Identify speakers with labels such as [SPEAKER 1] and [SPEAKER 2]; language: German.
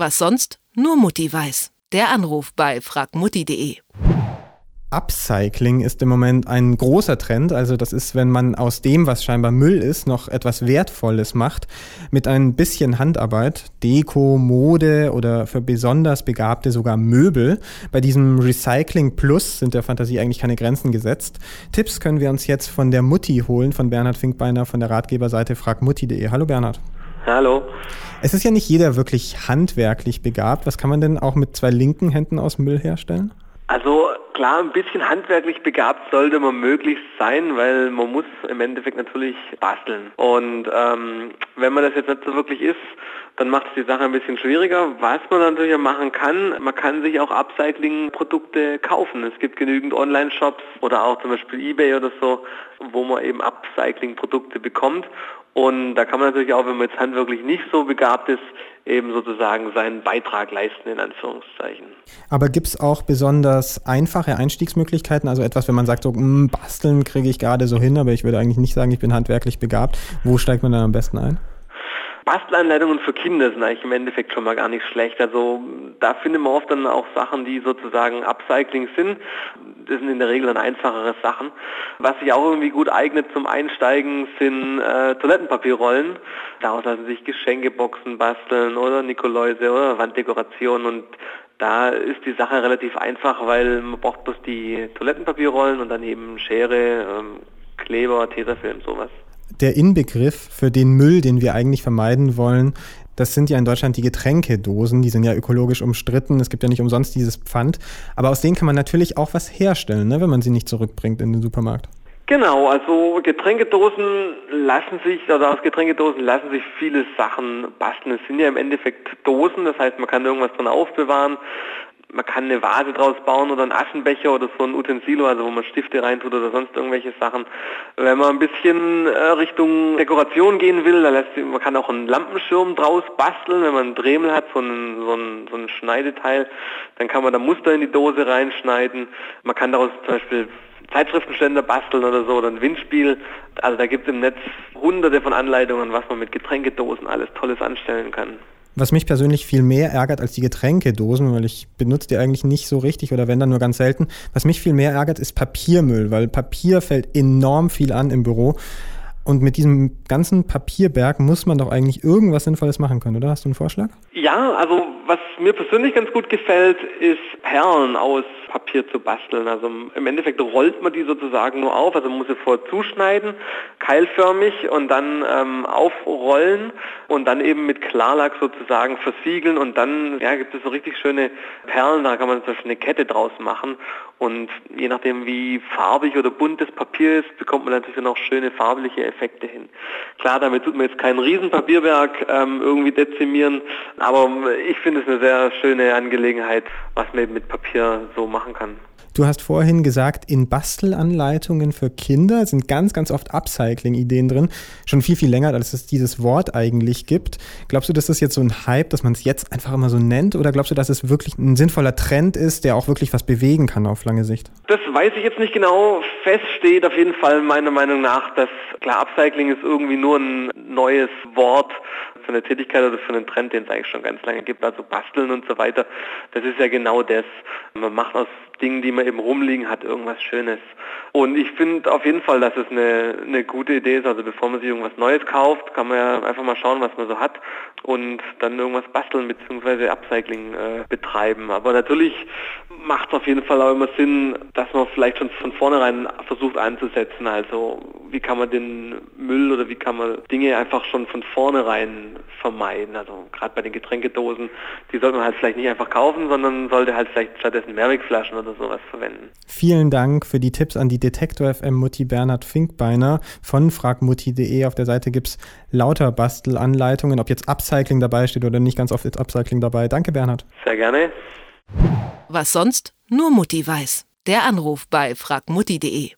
[SPEAKER 1] Was sonst nur Mutti weiß. Der Anruf bei fragmutti.de.
[SPEAKER 2] Upcycling ist im Moment ein großer Trend. Also das ist, wenn man aus dem, was scheinbar Müll ist, noch etwas Wertvolles macht, mit ein bisschen Handarbeit, Deko, Mode oder für besonders Begabte sogar Möbel. Bei diesem Recycling Plus sind der Fantasie eigentlich keine Grenzen gesetzt. Tipps können wir uns jetzt von der Mutti holen, von Bernhard Finkbeiner von der Ratgeberseite fragmutti.de. Hallo Bernhard.
[SPEAKER 3] Hallo.
[SPEAKER 2] Es ist ja nicht jeder wirklich handwerklich begabt. Was kann man denn auch mit zwei linken Händen aus Müll herstellen?
[SPEAKER 3] Also klar, ein bisschen handwerklich begabt sollte man möglichst sein, weil man muss im Endeffekt natürlich basteln. Und ähm, wenn man das jetzt nicht so wirklich ist, dann macht es die Sache ein bisschen schwieriger. Was man natürlich machen kann, man kann sich auch Upcycling-Produkte kaufen. Es gibt genügend Online-Shops oder auch zum Beispiel Ebay oder so, wo man eben Upcycling-Produkte bekommt. Und da kann man natürlich auch, wenn man jetzt handwerklich nicht so begabt ist, eben sozusagen seinen Beitrag leisten, in Anführungszeichen.
[SPEAKER 2] Aber gibt es auch besonders einfache Einstiegsmöglichkeiten? Also etwas, wenn man sagt, so mh, hm, basteln kriege ich gerade so hin, aber ich würde eigentlich nicht sagen, ich bin handwerklich begabt. Wo steigt man dann am besten ein?
[SPEAKER 3] Bastelanleitungen für Kinder sind eigentlich im Endeffekt schon mal gar nicht schlecht. Also da findet man oft dann auch Sachen, die sozusagen Upcycling sind. Das sind in der Regel dann einfachere Sachen. Was sich auch irgendwie gut eignet zum Einsteigen sind äh, Toilettenpapierrollen. Daraus lassen sich Geschenkeboxen basteln oder Nikoläuse oder Wanddekorationen und da ist die Sache relativ einfach, weil man braucht bloß die Toilettenpapierrollen und dann eben Schere, ähm, Kleber, Tesafilm, sowas
[SPEAKER 2] der Inbegriff für den Müll, den wir eigentlich vermeiden wollen, das sind ja in Deutschland die Getränkedosen, die sind ja ökologisch umstritten. Es gibt ja nicht umsonst dieses Pfand. Aber aus denen kann man natürlich auch was herstellen, ne, wenn man sie nicht zurückbringt in den Supermarkt.
[SPEAKER 3] Genau, also Getränkedosen lassen sich, also aus Getränkedosen lassen sich viele Sachen basteln. Es sind ja im Endeffekt Dosen, das heißt, man kann irgendwas drin aufbewahren man kann eine Vase draus bauen oder einen Aschenbecher oder so ein Utensilo, also wo man Stifte reintut oder sonst irgendwelche Sachen. Wenn man ein bisschen äh, Richtung Dekoration gehen will, dann lässt, man kann auch einen Lampenschirm draus basteln, wenn man einen Dremel hat, so einen, so, so ein Schneideteil, dann kann man da Muster in die Dose reinschneiden. Man kann daraus zum Beispiel Zeitschriftenständer basteln oder so oder ein Windspiel. Also da gibt es im Netz hunderte von Anleitungen, was man mit Getränkedosen alles Tolles anstellen kann.
[SPEAKER 2] Was mich persönlich viel mehr ärgert als die Getränkedosen, weil ich benutze die eigentlich nicht so richtig oder wenn dann nur ganz selten. Was mich viel mehr ärgert, ist Papiermüll, weil Papier fällt enorm viel an im Büro. Und mit diesem ganzen Papierberg muss man doch eigentlich irgendwas Sinnvolles machen können, oder? Hast du einen Vorschlag?
[SPEAKER 3] Ja, also was mir persönlich ganz gut gefällt, ist Perlen aus Papier zu basteln. Also im Endeffekt rollt man die sozusagen nur auf, also man muss sie vorher zuschneiden, keilförmig und dann ähm, aufrollen und dann eben mit Klarlack sozusagen versiegeln und dann ja, gibt es so richtig schöne Perlen, da kann man zum eine Kette draus machen und je nachdem wie farbig oder bunt das Papier ist, bekommt man natürlich auch schöne farbliche Effekte hin. Klar, damit tut man jetzt kein Riesenpapierwerk ähm, irgendwie dezimieren, aber ich finde es eine sehr schöne Angelegenheit, was man eben mit Papier so machen kann.
[SPEAKER 2] Du hast vorhin gesagt, in Bastelanleitungen für Kinder sind ganz, ganz oft Upcycling-Ideen drin. Schon viel, viel länger, als es dieses Wort eigentlich gibt. Glaubst du, dass das jetzt so ein Hype, dass man es jetzt einfach immer so nennt? Oder glaubst du, dass es wirklich ein sinnvoller Trend ist, der auch wirklich was bewegen kann auf lange Sicht?
[SPEAKER 3] Das weiß ich jetzt nicht genau. Fest steht auf jeden Fall meiner Meinung nach, dass klar, Upcycling ist irgendwie nur ein neues Wort für eine Tätigkeit oder für einen Trend, den es eigentlich schon ganz lange gibt, also basteln und so weiter. Das ist ja genau das. Man macht aus Dingen, die man eben rumliegen hat, irgendwas Schönes. Und ich finde auf jeden Fall, dass es eine, eine gute Idee ist. Also bevor man sich irgendwas Neues kauft, kann man ja einfach mal schauen, was man so hat und dann irgendwas basteln bzw. Upcycling äh, betreiben. Aber natürlich macht es auf jeden Fall auch immer Sinn, dass man vielleicht schon von vornherein versucht anzusetzen. Also wie kann man den Müll oder wie kann man Dinge einfach schon von vornherein vermeiden. Also gerade bei den Getränkedosen, die sollte man halt vielleicht nicht einfach kaufen, sondern sollte halt vielleicht stattdessen Mehrwegflaschen oder sowas verwenden.
[SPEAKER 2] Vielen Dank für die Tipps an die Detektor FM Mutti Bernhard Finkbeiner von fragmutti.de. Auf der Seite gibt es lauter Bastelanleitungen, ob jetzt Upcycling dabei steht oder nicht ganz oft ist Upcycling dabei. Danke Bernhard.
[SPEAKER 3] Sehr gerne.
[SPEAKER 1] Was sonst nur Mutti weiß. Der Anruf bei fragmutti.de.